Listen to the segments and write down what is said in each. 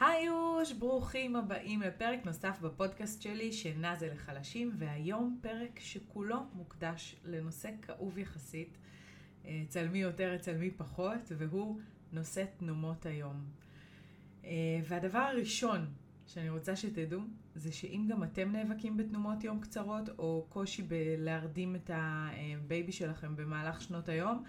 היוש, ברוכים הבאים לפרק נוסף בפודקאסט שלי, שינה זה לחלשים, והיום פרק שכולו מוקדש לנושא כאוב יחסית, אצל מי יותר, אצל מי פחות, והוא נושא תנומות היום. והדבר הראשון שאני רוצה שתדעו, זה שאם גם אתם נאבקים בתנומות יום קצרות, או קושי בלהרדים את הבייבי שלכם במהלך שנת היום,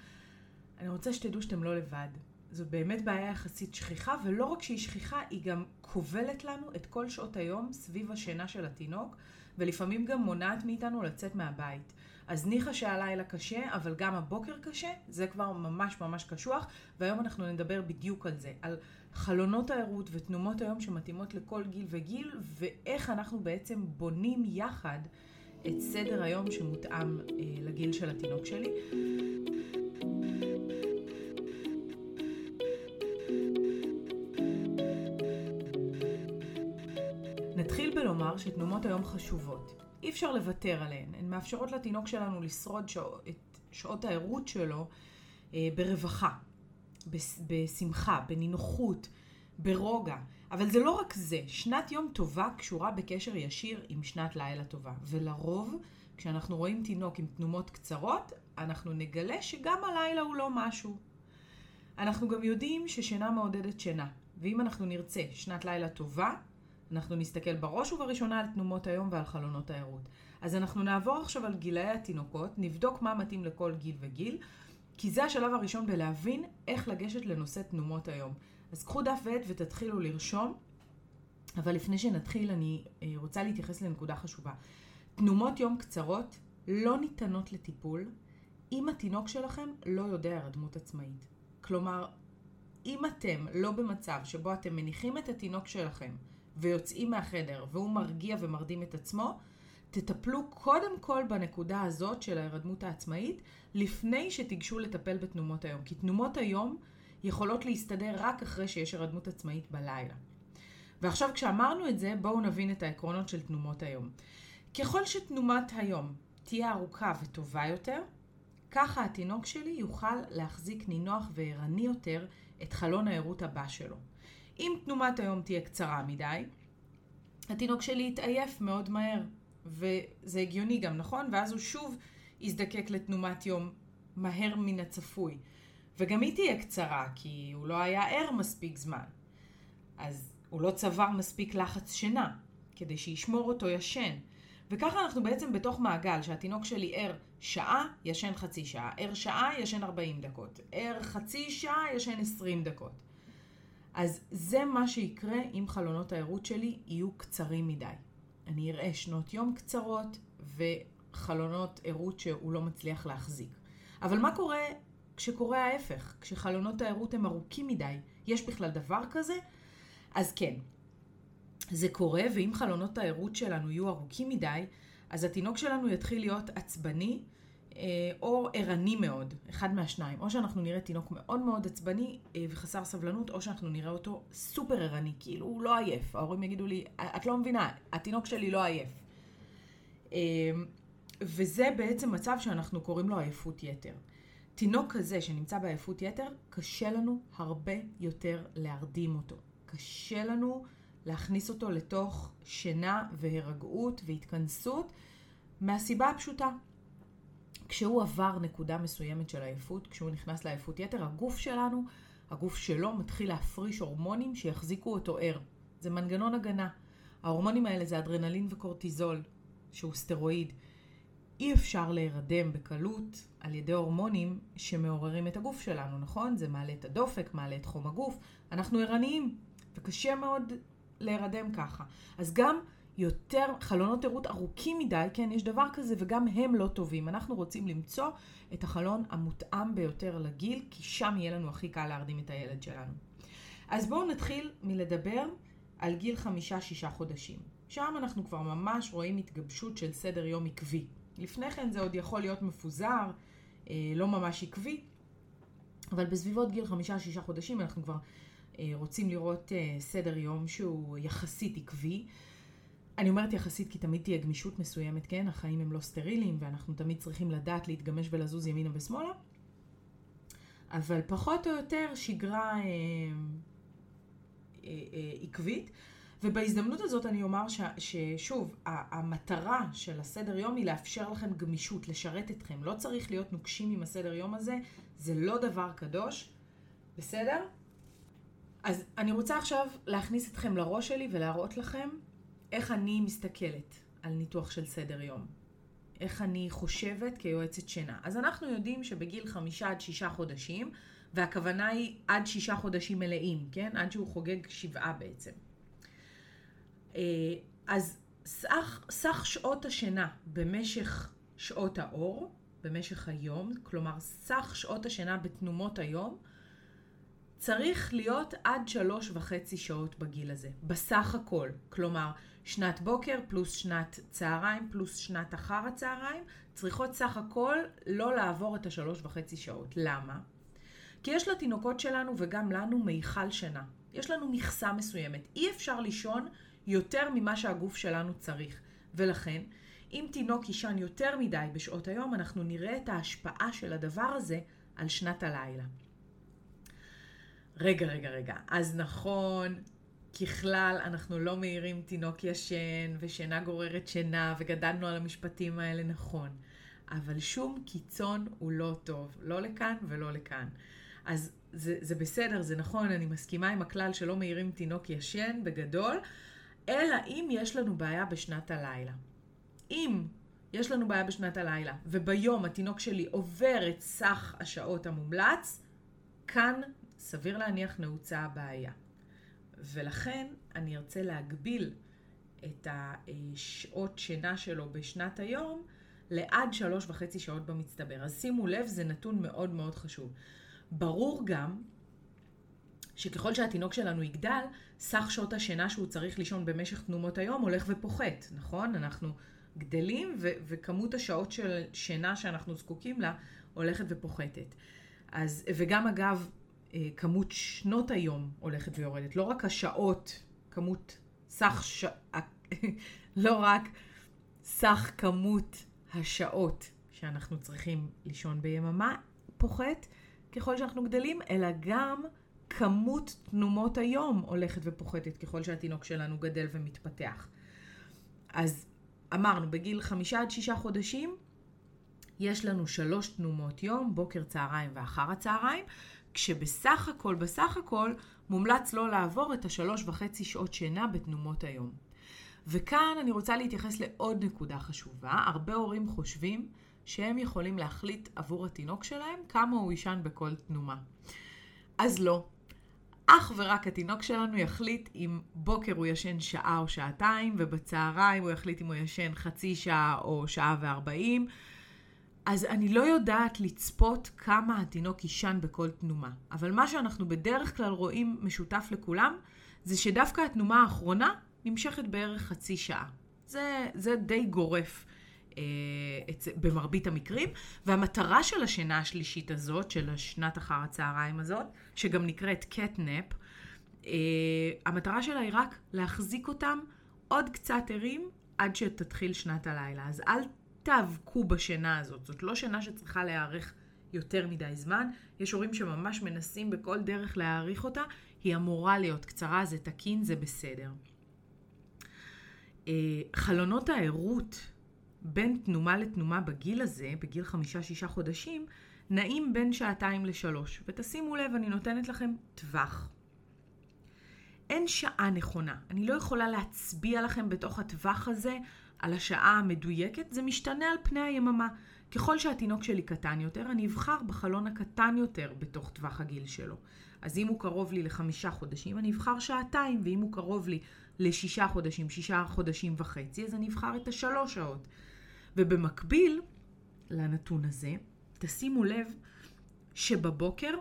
אני רוצה שתדעו שאתם לא לבד. זו באמת בעיה יחסית שכיחה, ולא רק שהיא שכיחה, היא גם כובלת לנו את כל שעות היום סביב השינה של התינוק, ולפעמים גם מונעת מאיתנו לצאת מהבית. אז ניחא שהלילה קשה, אבל גם הבוקר קשה, זה כבר ממש ממש קשוח, והיום אנחנו נדבר בדיוק על זה, על חלונות הערות ותנומות היום שמתאימות לכל גיל וגיל, ואיך אנחנו בעצם בונים יחד את סדר היום שמותאם אה, לגיל של התינוק שלי. נתחיל בלומר שתנומות היום חשובות. אי אפשר לוותר עליהן. הן מאפשרות לתינוק שלנו לשרוד שעות, את שעות הערות שלו אה, ברווחה, בשמחה, בנינוחות, ברוגע. אבל זה לא רק זה, שנת יום טובה קשורה בקשר ישיר עם שנת לילה טובה. ולרוב, כשאנחנו רואים תינוק עם תנומות קצרות, אנחנו נגלה שגם הלילה הוא לא משהו. אנחנו גם יודעים ששינה מעודדת שינה. ואם אנחנו נרצה שנת לילה טובה, אנחנו נסתכל בראש ובראשונה על תנומות היום ועל חלונות הערות. אז אנחנו נעבור עכשיו על גילאי התינוקות, נבדוק מה מתאים לכל גיל וגיל, כי זה השלב הראשון בלהבין איך לגשת לנושא תנומות היום. אז קחו דף ועט ותתחילו לרשום, אבל לפני שנתחיל אני אה, רוצה להתייחס לנקודה חשובה. תנומות יום קצרות לא ניתנות לטיפול אם התינוק שלכם לא יודע הרדמות עצמאית. כלומר, אם אתם לא במצב שבו אתם מניחים את התינוק שלכם ויוצאים מהחדר והוא מרגיע ומרדים את עצמו, תטפלו קודם כל בנקודה הזאת של ההירדמות העצמאית, לפני שתיגשו לטפל בתנומות היום. כי תנומות היום יכולות להסתדר רק אחרי שיש הירדמות עצמאית בלילה. ועכשיו כשאמרנו את זה, בואו נבין את העקרונות של תנומות היום. ככל שתנומת היום תהיה ארוכה וטובה יותר, ככה התינוק שלי יוכל להחזיק נינוח וערני יותר את חלון הערות הבא שלו. אם תנומת היום תהיה קצרה מדי, התינוק שלי יתעייף מאוד מהר, וזה הגיוני גם, נכון? ואז הוא שוב יזדקק לתנומת יום מהר מן הצפוי. וגם היא תהיה קצרה, כי הוא לא היה ער מספיק זמן. אז הוא לא צבר מספיק לחץ שינה, כדי שישמור אותו ישן. וככה אנחנו בעצם בתוך מעגל, שהתינוק שלי ער שעה, ישן חצי שעה, ער שעה, ישן 40 דקות, ער חצי שעה, ישן 20 דקות. אז זה מה שיקרה אם חלונות הערות שלי יהיו קצרים מדי. אני אראה שנות יום קצרות וחלונות ערות שהוא לא מצליח להחזיק. אבל מה קורה כשקורה ההפך? כשחלונות הערות הם ארוכים מדי, יש בכלל דבר כזה? אז כן, זה קורה, ואם חלונות הערות שלנו יהיו ארוכים מדי, אז התינוק שלנו יתחיל להיות עצבני, או ערני מאוד, אחד מהשניים. או שאנחנו נראה תינוק מאוד מאוד עצבני אה, וחסר סבלנות, או שאנחנו נראה אותו סופר ערני, כאילו הוא לא עייף. ההורים יגידו לי, את לא מבינה, התינוק שלי לא עייף. אה, וזה בעצם מצב שאנחנו קוראים לו עייפות יתר. תינוק כזה שנמצא בעייפות יתר, קשה לנו הרבה יותר להרדים אותו. קשה לנו להכניס אותו לתוך שינה והירגעות והתכנסות מהסיבה הפשוטה. כשהוא עבר נקודה מסוימת של עייפות, כשהוא נכנס לעייפות יתר, הגוף שלנו, הגוף שלו מתחיל להפריש הורמונים שיחזיקו אותו ער. זה מנגנון הגנה. ההורמונים האלה זה אדרנלין וקורטיזול, שהוא סטרואיד. אי אפשר להירדם בקלות על ידי הורמונים שמעוררים את הגוף שלנו, נכון? זה מעלה את הדופק, מעלה את חום הגוף. אנחנו ערניים, וקשה מאוד להירדם ככה. אז גם יותר חלונות ערות ארוכים מדי, כן, יש דבר כזה, וגם הם לא טובים. אנחנו רוצים למצוא את החלון המותאם ביותר לגיל, כי שם יהיה לנו הכי קל להרדים את הילד שלנו. אז בואו נתחיל מלדבר על גיל חמישה-שישה חודשים. שם אנחנו כבר ממש רואים התגבשות של סדר יום עקבי. לפני כן זה עוד יכול להיות מפוזר, אה, לא ממש עקבי, אבל בסביבות גיל חמישה-שישה חודשים אנחנו כבר אה, רוצים לראות אה, סדר יום שהוא יחסית עקבי. אני אומרת יחסית כי תמיד תהיה גמישות מסוימת, כן? החיים הם לא סטריליים ואנחנו תמיד צריכים לדעת להתגמש ולזוז ימינה ושמאלה. אבל פחות או יותר שגרה אה, אה, אה, עקבית. ובהזדמנות הזאת אני אומר ש, ששוב, המטרה של הסדר יום היא לאפשר לכם גמישות, לשרת אתכם. לא צריך להיות נוקשים עם הסדר יום הזה, זה לא דבר קדוש, בסדר? אז אני רוצה עכשיו להכניס אתכם לראש שלי ולהראות לכם איך אני מסתכלת על ניתוח של סדר יום. איך אני חושבת כיועצת שינה. אז אנחנו יודעים שבגיל חמישה עד שישה חודשים, והכוונה היא עד שישה חודשים מלאים, כן? עד שהוא חוגג שבעה בעצם. אה, אז סך, סך שעות השינה במשך שעות האור, במשך היום, כלומר סך שעות השינה בתנומות היום, צריך להיות עד שלוש וחצי שעות בגיל הזה, בסך הכל. כלומר, שנת בוקר פלוס שנת צהריים פלוס שנת אחר הצהריים, צריכות סך הכל לא לעבור את השלוש וחצי שעות. למה? כי יש לתינוקות שלנו וגם לנו מיכל שינה. יש לנו מכסה מסוימת. אי אפשר לישון יותר ממה שהגוף שלנו צריך. ולכן, אם תינוק יישן יותר מדי בשעות היום, אנחנו נראה את ההשפעה של הדבר הזה על שנת הלילה. רגע, רגע, רגע. אז נכון, ככלל, אנחנו לא מאירים תינוק ישן, ושינה גוררת שינה, וגדלנו על המשפטים האלה, נכון. אבל שום קיצון הוא לא טוב, לא לכאן ולא לכאן. אז זה, זה בסדר, זה נכון, אני מסכימה עם הכלל שלא מאירים תינוק ישן בגדול, אלא אם יש לנו בעיה בשנת הלילה. אם יש לנו בעיה בשנת הלילה, וביום התינוק שלי עובר את סך השעות המומלץ, כאן סביר להניח נעוצה הבעיה. ולכן אני ארצה להגביל את השעות שינה שלו בשנת היום לעד שלוש וחצי שעות במצטבר. אז שימו לב, זה נתון מאוד מאוד חשוב. ברור גם שככל שהתינוק שלנו יגדל, סך שעות השינה שהוא צריך לישון במשך תנומות היום הולך ופוחת, נכון? אנחנו גדלים ו- וכמות השעות של שינה שאנחנו זקוקים לה הולכת ופוחתת. אז, וגם אגב, כמות שנות היום הולכת ויורדת. לא רק השעות, כמות סך, ש... לא רק סך כמות השעות שאנחנו צריכים לישון ביממה פוחת ככל שאנחנו גדלים, אלא גם כמות תנומות היום הולכת ופוחתת ככל שהתינוק שלנו גדל ומתפתח. אז אמרנו, בגיל חמישה עד שישה חודשים יש לנו שלוש תנומות יום, בוקר, צהריים ואחר הצהריים, כשבסך הכל, בסך הכל, מומלץ לא לעבור את השלוש וחצי שעות שינה בתנומות היום. וכאן אני רוצה להתייחס לעוד נקודה חשובה. הרבה הורים חושבים שהם יכולים להחליט עבור התינוק שלהם כמה הוא יישן בכל תנומה. אז לא. אך ורק התינוק שלנו יחליט אם בוקר הוא ישן שעה או שעתיים, ובצהריים הוא יחליט אם הוא ישן חצי שעה או שעה וארבעים. אז אני לא יודעת לצפות כמה התינוק יישן בכל תנומה. אבל מה שאנחנו בדרך כלל רואים משותף לכולם, זה שדווקא התנומה האחרונה נמשכת בערך חצי שעה. זה, זה די גורף אה, את, במרבית המקרים. והמטרה של השינה השלישית הזאת, של השנת אחר הצהריים הזאת, שגם נקראת קטנפ, אה, המטרה שלה היא רק להחזיק אותם עוד קצת ערים עד שתתחיל שנת הלילה. אז אל תאבקו בשינה הזאת. זאת לא שינה שצריכה להיערך יותר מדי זמן. יש הורים שממש מנסים בכל דרך להעריך אותה. היא אמורה להיות קצרה, זה תקין, זה בסדר. אה, חלונות הערות בין תנומה לתנומה בגיל הזה, בגיל חמישה-שישה חודשים, נעים בין שעתיים לשלוש. ותשימו לב, אני נותנת לכם טווח. אין שעה נכונה. אני לא יכולה להצביע לכם בתוך הטווח הזה על השעה המדויקת, זה משתנה על פני היממה. ככל שהתינוק שלי קטן יותר, אני אבחר בחלון הקטן יותר בתוך טווח הגיל שלו. אז אם הוא קרוב לי לחמישה חודשים, אני אבחר שעתיים, ואם הוא קרוב לי לשישה חודשים, שישה חודשים וחצי, אז אני אבחר את השלוש שעות. ובמקביל לנתון הזה, תשימו לב שבבוקר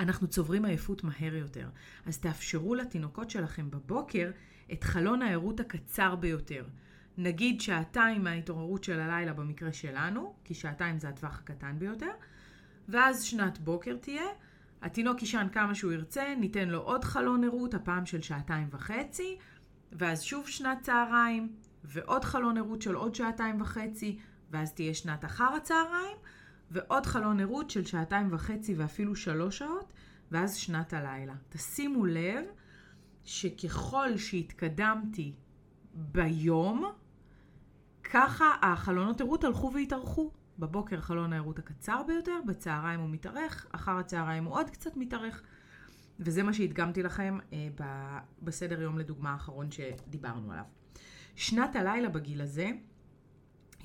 אנחנו צוברים עייפות מהר יותר. אז תאפשרו לתינוקות שלכם בבוקר את חלון הערות הקצר ביותר. נגיד שעתיים מההתעוררות של הלילה במקרה שלנו, כי שעתיים זה הטווח הקטן ביותר, ואז שנת בוקר תהיה, התינוק יישן כמה שהוא ירצה, ניתן לו עוד חלון ערות, הפעם של שעתיים וחצי, ואז שוב שנת צהריים, ועוד חלון ערות של עוד שעתיים וחצי, ואז תהיה שנת אחר הצהריים, ועוד חלון ערות של שעתיים וחצי ואפילו שלוש שעות, ואז שנת הלילה. תשימו לב שככל שהתקדמתי ביום, ככה החלונות ערות הלכו והתארכו. בבוקר חלון הערות הקצר ביותר, בצהריים הוא מתארך, אחר הצהריים הוא עוד קצת מתארך. וזה מה שהדגמתי לכם אה, ב- בסדר יום לדוגמה האחרון שדיברנו עליו. שנת הלילה בגיל הזה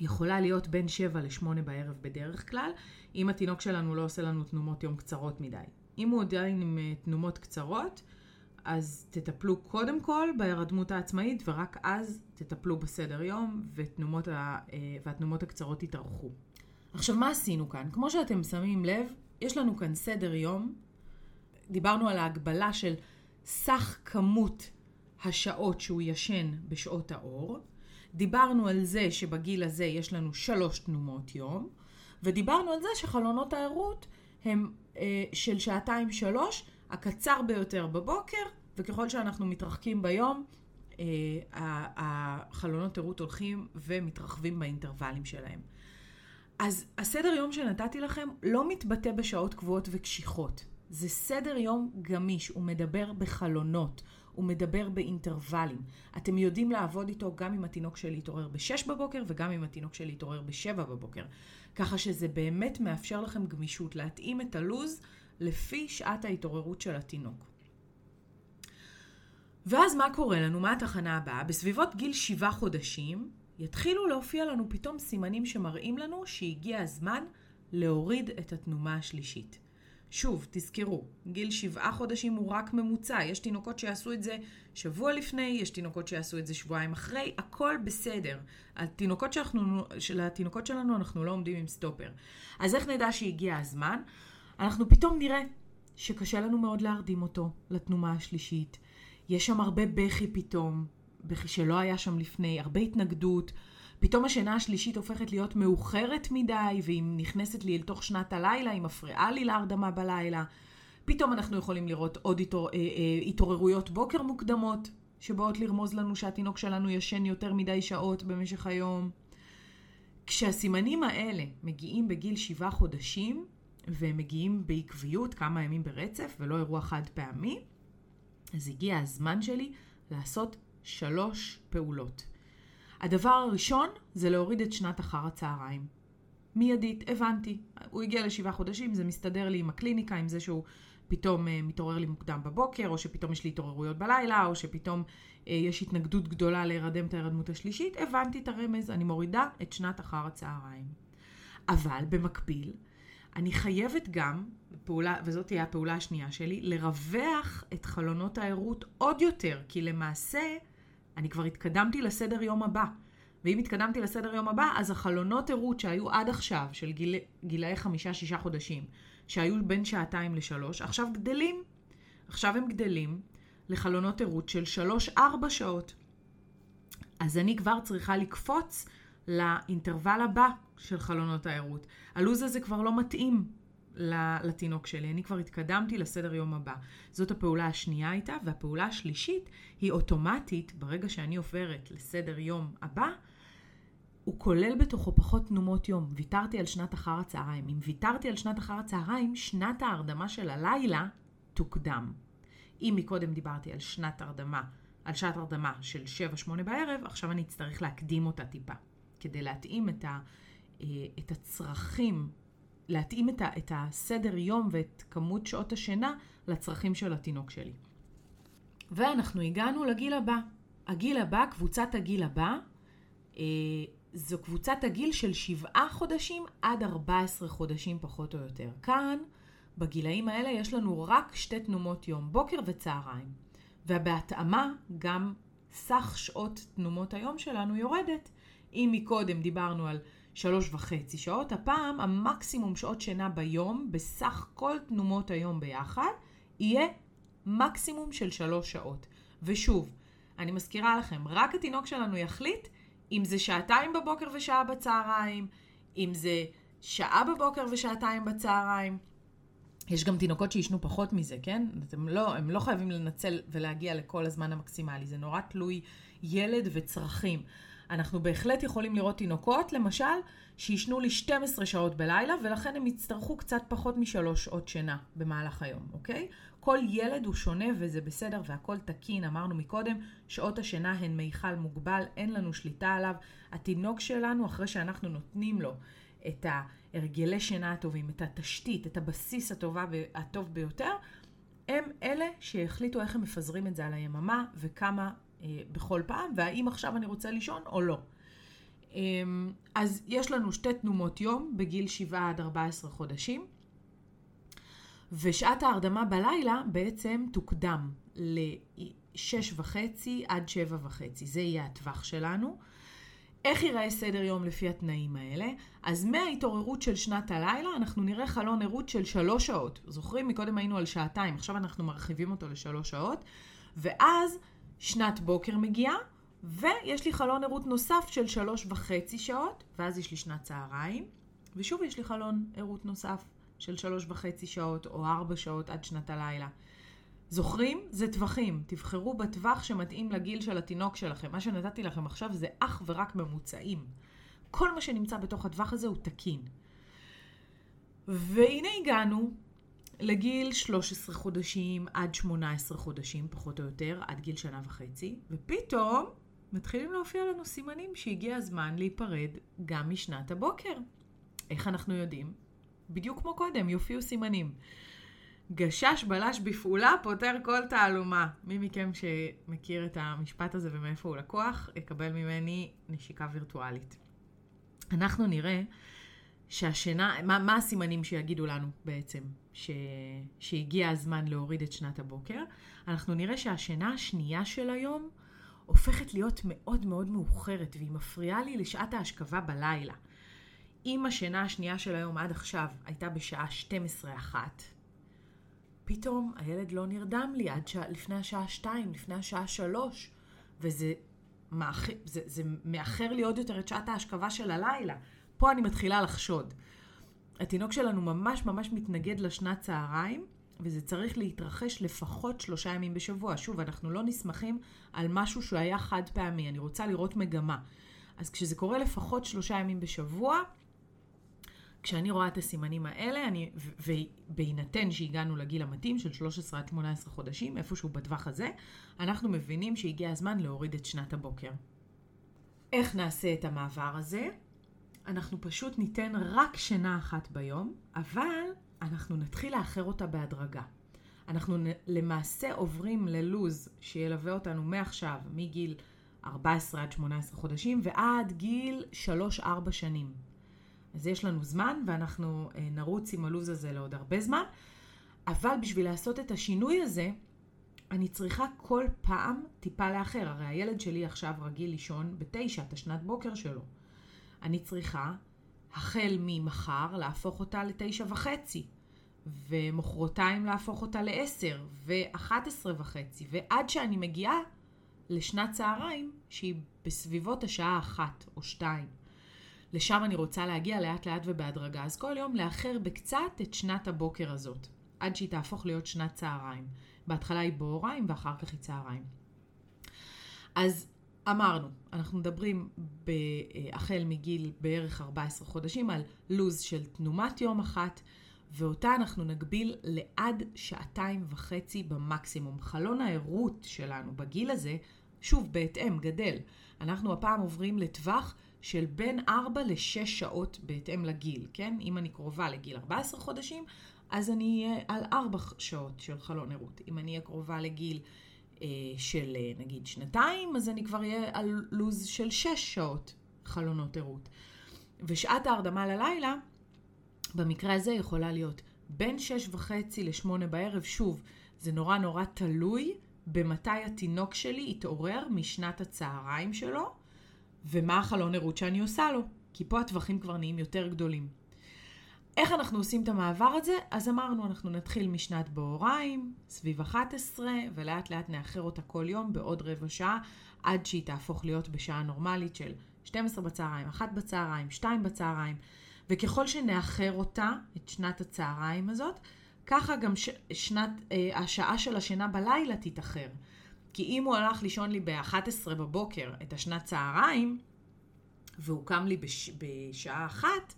יכולה להיות בין 7 ל-8 בערב בדרך כלל, אם התינוק שלנו לא עושה לנו תנומות יום קצרות מדי. אם הוא עדיין עם אה, תנומות קצרות, אז תטפלו קודם כל בהירדמות העצמאית, ורק אז תטפלו בסדר יום, ותנומות ה, אה, והתנומות הקצרות יתארכו. עכשיו, מה עשינו כאן? כמו שאתם שמים לב, יש לנו כאן סדר יום. דיברנו על ההגבלה של סך כמות השעות שהוא ישן בשעות האור. דיברנו על זה שבגיל הזה יש לנו שלוש תנומות יום, ודיברנו על זה שחלונות הערות הם אה, של שעתיים שלוש, הקצר ביותר בבוקר, וככל שאנחנו מתרחקים ביום, אה, החלונות ערות הולכים ומתרחבים באינטרוולים שלהם. אז הסדר יום שנתתי לכם לא מתבטא בשעות קבועות וקשיחות. זה סדר יום גמיש, הוא מדבר בחלונות, הוא מדבר באינטרוולים. אתם יודעים לעבוד איתו גם אם התינוק שלי יתעורר ב-6 בבוקר וגם אם התינוק שלי יתעורר ב-7 בבוקר. ככה שזה באמת מאפשר לכם גמישות, להתאים את הלוז לפי שעת ההתעוררות של התינוק. ואז מה קורה לנו? מה התחנה הבאה? בסביבות גיל שבעה חודשים יתחילו להופיע לנו פתאום סימנים שמראים לנו שהגיע הזמן להוריד את התנומה השלישית. שוב, תזכרו, גיל שבעה חודשים הוא רק ממוצע. יש תינוקות שיעשו את זה שבוע לפני, יש תינוקות שיעשו את זה שבועיים אחרי, הכל בסדר. התינוקות שאנחנו, התינוקות שלנו אנחנו לא עומדים עם סטופר. אז איך נדע שהגיע הזמן? אנחנו פתאום נראה שקשה לנו מאוד להרדים אותו לתנומה השלישית. יש שם הרבה בכי פתאום, בכי שלא היה שם לפני, הרבה התנגדות. פתאום השינה השלישית הופכת להיות מאוחרת מדי, והיא נכנסת לי אל תוך שנת הלילה, היא מפריעה לי להרדמה בלילה. פתאום אנחנו יכולים לראות עוד התעור... אה, אה, התעוררויות בוקר מוקדמות, שבאות לרמוז לנו שהתינוק שלנו ישן יותר מדי שעות במשך היום. כשהסימנים האלה מגיעים בגיל שבעה חודשים, והם מגיעים בעקביות כמה ימים ברצף, ולא אירוע חד פעמי, אז הגיע הזמן שלי לעשות שלוש פעולות. הדבר הראשון זה להוריד את שנת אחר הצהריים. מיידית, הבנתי. הוא הגיע לשבעה חודשים, זה מסתדר לי עם הקליניקה, עם זה שהוא פתאום uh, מתעורר לי מוקדם בבוקר, או שפתאום יש לי התעוררויות בלילה, או שפתאום uh, יש התנגדות גדולה להירדם את ההירדמות השלישית. הבנתי את הרמז, אני מורידה את שנת אחר הצהריים. אבל במקביל, אני חייבת גם, פעולה, וזאת תהיה הפעולה השנייה שלי, לרווח את חלונות הערות עוד יותר, כי למעשה אני כבר התקדמתי לסדר יום הבא. ואם התקדמתי לסדר יום הבא, אז החלונות ערות שהיו עד עכשיו, של גיל, גילאי חמישה-שישה חודשים, שהיו בין שעתיים לשלוש, עכשיו גדלים. עכשיו הם גדלים לחלונות ערות של שלוש-ארבע שעות. אז אני כבר צריכה לקפוץ לאינטרוול הבא של חלונות הערות. הלו"ז הזה כבר לא מתאים לתינוק שלי, אני כבר התקדמתי לסדר יום הבא. זאת הפעולה השנייה איתה, והפעולה השלישית היא אוטומטית, ברגע שאני עוברת לסדר יום הבא, הוא כולל בתוכו פחות תנומות יום. ויתרתי על שנת אחר הצהריים. אם ויתרתי על שנת אחר הצהריים, שנת ההרדמה של הלילה תוקדם. אם מקודם דיברתי על שנת הרדמה, על שעת הרדמה של 7-8 בערב, עכשיו אני אצטרך להקדים אותה טיפה, כדי להתאים את, ה, אה, את הצרכים להתאים את, ה, את הסדר יום ואת כמות שעות השינה לצרכים של התינוק שלי. ואנחנו הגענו לגיל הבא. הגיל הבא, קבוצת הגיל הבא, אה, זו קבוצת הגיל של שבעה חודשים עד 14 חודשים פחות או יותר. כאן, בגילאים האלה, יש לנו רק שתי תנומות יום, בוקר וצהריים. ובהתאמה, גם סך שעות תנומות היום שלנו יורדת. אם מקודם דיברנו על שלוש וחצי שעות. הפעם המקסימום שעות שינה ביום, בסך כל תנומות היום ביחד, יהיה מקסימום של שלוש שעות. ושוב, אני מזכירה לכם, רק התינוק שלנו יחליט אם זה שעתיים בבוקר ושעה בצהריים, אם זה שעה בבוקר ושעתיים בצהריים. יש גם תינוקות שישנו פחות מזה, כן? אתם לא, הם לא חייבים לנצל ולהגיע לכל הזמן המקסימלי, זה נורא תלוי ילד וצרכים. אנחנו בהחלט יכולים לראות תינוקות, למשל, שישנו לי 12 שעות בלילה, ולכן הם יצטרכו קצת פחות משלוש שעות שינה במהלך היום, אוקיי? כל ילד הוא שונה וזה בסדר והכל תקין, אמרנו מקודם, שעות השינה הן מיכל מוגבל, אין לנו שליטה עליו. התינוק שלנו, אחרי שאנחנו נותנים לו את ההרגלי שינה הטובים, את התשתית, את הבסיס הטובה, הטוב ביותר, הם אלה שיחליטו איך הם מפזרים את זה על היממה וכמה בכל פעם, והאם עכשיו אני רוצה לישון או לא. אה, אז יש לנו שתי תנומות יום בגיל 7 עד 14 חודשים, ושעת ההרדמה בלילה בעצם תוקדם ל-6.5 עד 7.5, זה יהיה הטווח שלנו. איך ייראה סדר יום לפי התנאים האלה? אז מההתעוררות של שנת הלילה אנחנו נראה חלון ערות של שלוש שעות. זוכרים? מקודם היינו על שעתיים, עכשיו אנחנו מרחיבים אותו לשלוש שעות. ואז שנת בוקר מגיעה, ויש לי חלון ערות נוסף של שלוש וחצי שעות, ואז יש לי שנת צהריים, ושוב יש לי חלון ערות נוסף של שלוש וחצי שעות או ארבע שעות עד שנת הלילה. זוכרים? זה טווחים. תבחרו בטווח שמתאים לגיל של התינוק שלכם. מה שנתתי לכם עכשיו זה אך ורק ממוצעים. כל מה שנמצא בתוך הטווח הזה הוא תקין. והנה הגענו לגיל 13 חודשים עד 18 חודשים, פחות או יותר, עד גיל שנה וחצי, ופתאום מתחילים להופיע לנו סימנים שהגיע הזמן להיפרד גם משנת הבוקר. איך אנחנו יודעים? בדיוק כמו קודם, יופיעו סימנים. גשש בלש בפעולה פותר כל תעלומה. מי מכם שמכיר את המשפט הזה ומאיפה הוא לקוח, יקבל ממני נשיקה וירטואלית. אנחנו נראה שהשינה, מה, מה הסימנים שיגידו לנו בעצם, ש, שהגיע הזמן להוריד את שנת הבוקר? אנחנו נראה שהשינה השנייה של היום הופכת להיות מאוד מאוד מאוחרת, והיא מפריעה לי לשעת ההשכבה בלילה. אם השינה השנייה של היום עד עכשיו הייתה בשעה 12-1, פתאום הילד לא נרדם לי עד שע, לפני השעה 2, לפני השעה 3, וזה מאחר, זה, זה מאחר לי עוד יותר את שעת ההשכבה של הלילה. פה אני מתחילה לחשוד. התינוק שלנו ממש ממש מתנגד לשנת צהריים, וזה צריך להתרחש לפחות שלושה ימים בשבוע. שוב, אנחנו לא נסמכים על משהו שהוא היה חד פעמי, אני רוצה לראות מגמה. אז כשזה קורה לפחות שלושה ימים בשבוע, כשאני רואה את הסימנים האלה, אני, ובהינתן שהגענו לגיל המתאים של 13 עד 18 חודשים, איפשהו בטווח הזה, אנחנו מבינים שהגיע הזמן להוריד את שנת הבוקר. איך נעשה את המעבר הזה? אנחנו פשוט ניתן רק שינה אחת ביום, אבל אנחנו נתחיל לאחר אותה בהדרגה. אנחנו למעשה עוברים ללוז שילווה אותנו מעכשיו, מגיל 14 עד 18 חודשים ועד גיל 3-4 שנים. אז יש לנו זמן ואנחנו אה, נרוץ עם הלו"ז הזה לעוד הרבה זמן, אבל בשביל לעשות את השינוי הזה, אני צריכה כל פעם טיפה לאחר. הרי הילד שלי עכשיו רגיל לישון בתשע, את השנת בוקר שלו. אני צריכה, החל ממחר, להפוך אותה לתשע וחצי, ומחרתיים להפוך אותה לעשר, ואחת עשרה וחצי, ועד שאני מגיעה לשנת צהריים, שהיא בסביבות השעה אחת או שתיים. לשם אני רוצה להגיע לאט לאט ובהדרגה. אז כל יום לאחר בקצת את שנת הבוקר הזאת, עד שהיא תהפוך להיות שנת צהריים. בהתחלה היא בהוריים ואחר כך היא צהריים. אז אמרנו, אנחנו מדברים ב, החל מגיל בערך 14 חודשים על לוז של תנומת יום אחת, ואותה אנחנו נגביל לעד שעתיים וחצי במקסימום. חלון הערות שלנו בגיל הזה, שוב, בהתאם, גדל. אנחנו הפעם עוברים לטווח של בין 4 ל-6 שעות בהתאם לגיל, כן? אם אני קרובה לגיל 14 חודשים, אז אני אהיה על 4 שעות של חלון ערות. אם אני אהיה קרובה לגיל אה, של אה, נגיד שנתיים, אז אני כבר אהיה על לוז של 6 שעות חלונות ערות. ושעת ההרדמה ללילה, במקרה הזה יכולה להיות בין 6 וחצי ל-8 בערב. שוב, זה נורא נורא תלוי במתי התינוק שלי יתעורר משנת הצהריים שלו. ומה החלון ערות שאני עושה לו, כי פה הטווחים כבר נהיים יותר גדולים. איך אנחנו עושים את המעבר הזה? אז אמרנו, אנחנו נתחיל משנת בהוריים, סביב 11, ולאט לאט נאחר אותה כל יום בעוד רבע שעה, עד שהיא תהפוך להיות בשעה נורמלית של 12 בצהריים, 1 בצהריים, 2 בצהריים, וככל שנאחר אותה, את שנת הצהריים הזאת, ככה גם ש- שנת, אה, השעה של השינה בלילה תתאחר. כי אם הוא הלך לישון לי ב-11 בבוקר את השנת צהריים, והוא קם לי בש... בשעה אחת,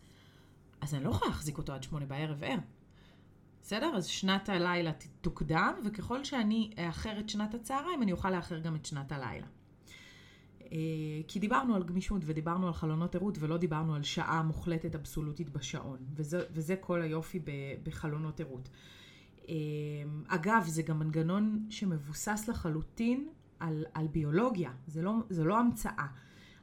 אז אני לא יכולה להחזיק אותו עד שמונה בערב ער. בסדר? אז שנת הלילה תוקדם, וככל שאני אאחר את שנת הצהריים, אני אוכל לאחר גם את שנת הלילה. אה, כי דיברנו על גמישות ודיברנו על חלונות ערות ולא דיברנו על שעה מוחלטת אבסולוטית בשעון, וזה, וזה כל היופי בחלונות ערות. אה, אגב, זה גם מנגנון שמבוסס לחלוטין על, על ביולוגיה, זה לא, זה לא המצאה.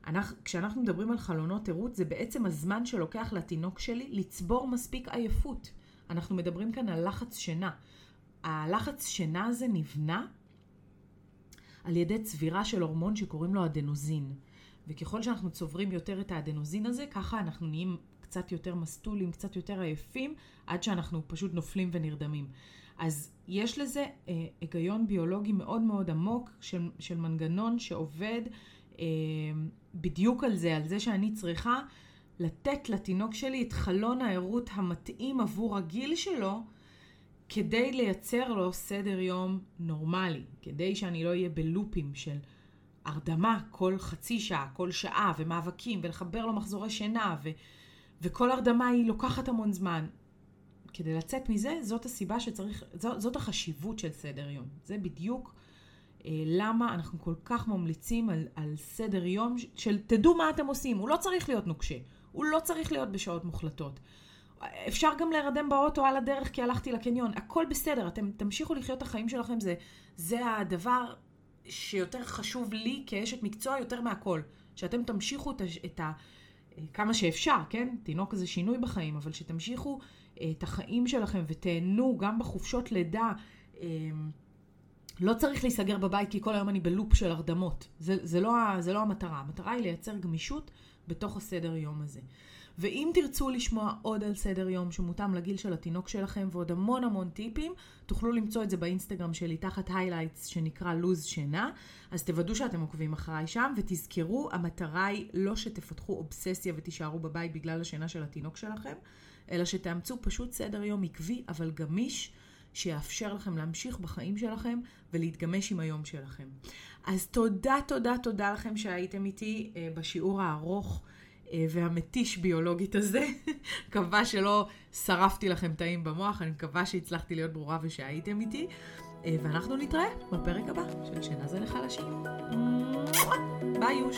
אנחנו, כשאנחנו מדברים על חלונות ערות, זה בעצם הזמן שלוקח לתינוק שלי לצבור מספיק עייפות. אנחנו מדברים כאן על לחץ שינה. הלחץ שינה הזה נבנה על ידי צבירה של הורמון שקוראים לו אדנוזין. וככל שאנחנו צוברים יותר את האדנוזין הזה, ככה אנחנו נהיים קצת יותר מסטולים, קצת יותר עייפים, עד שאנחנו פשוט נופלים ונרדמים. אז יש לזה אה, היגיון ביולוגי מאוד מאוד עמוק של, של מנגנון שעובד בדיוק על זה, על זה שאני צריכה לתת לתינוק שלי את חלון הערות המתאים עבור הגיל שלו, כדי לייצר לו סדר יום נורמלי, כדי שאני לא אהיה בלופים של הרדמה כל חצי שעה, כל שעה, ומאבקים, ולחבר לו מחזורי שינה, ו, וכל הרדמה היא לוקחת המון זמן. כדי לצאת מזה, זאת הסיבה שצריך, זאת, החשיבות של סדר יום. זה בדיוק למה אנחנו כל כך ממליצים על, על סדר יום של תדעו מה אתם עושים, הוא לא צריך להיות נוקשה, הוא לא צריך להיות בשעות מוחלטות. אפשר גם להירדם באוטו על הדרך כי הלכתי לקניון, הכל בסדר, אתם תמשיכו לחיות את החיים שלכם, זה, זה הדבר שיותר חשוב לי כאשת מקצוע יותר מהכל. שאתם תמשיכו את, את ה... כמה שאפשר, כן? תינוק זה שינוי בחיים, אבל שתמשיכו אה, את החיים שלכם ותהנו גם בחופשות לידה. לא צריך להיסגר בבית כי כל היום אני בלופ של הרדמות. זה, זה, לא, זה לא המטרה. המטרה היא לייצר גמישות בתוך הסדר יום הזה. ואם תרצו לשמוע עוד על סדר יום שמותאם לגיל של התינוק שלכם ועוד המון המון טיפים, תוכלו למצוא את זה באינסטגרם שלי תחת highlights שנקרא לוז שינה. אז תוודאו שאתם עוקבים אחריי שם ותזכרו, המטרה היא לא שתפתחו אובססיה ותישארו בבית בגלל השינה של התינוק שלכם, אלא שתאמצו פשוט סדר יום עקבי אבל גמיש. שיאפשר לכם להמשיך בחיים שלכם ולהתגמש עם היום שלכם. אז תודה, תודה, תודה לכם שהייתם איתי אה, בשיעור הארוך. אה, והמתיש ביולוגית הזה. מקווה שלא שרפתי לכם תאים במוח, אני מקווה שהצלחתי להיות ברורה ושהייתם איתי. אה, ואנחנו נתראה בפרק הבא של שינה זה לחלשים. ביי יוש.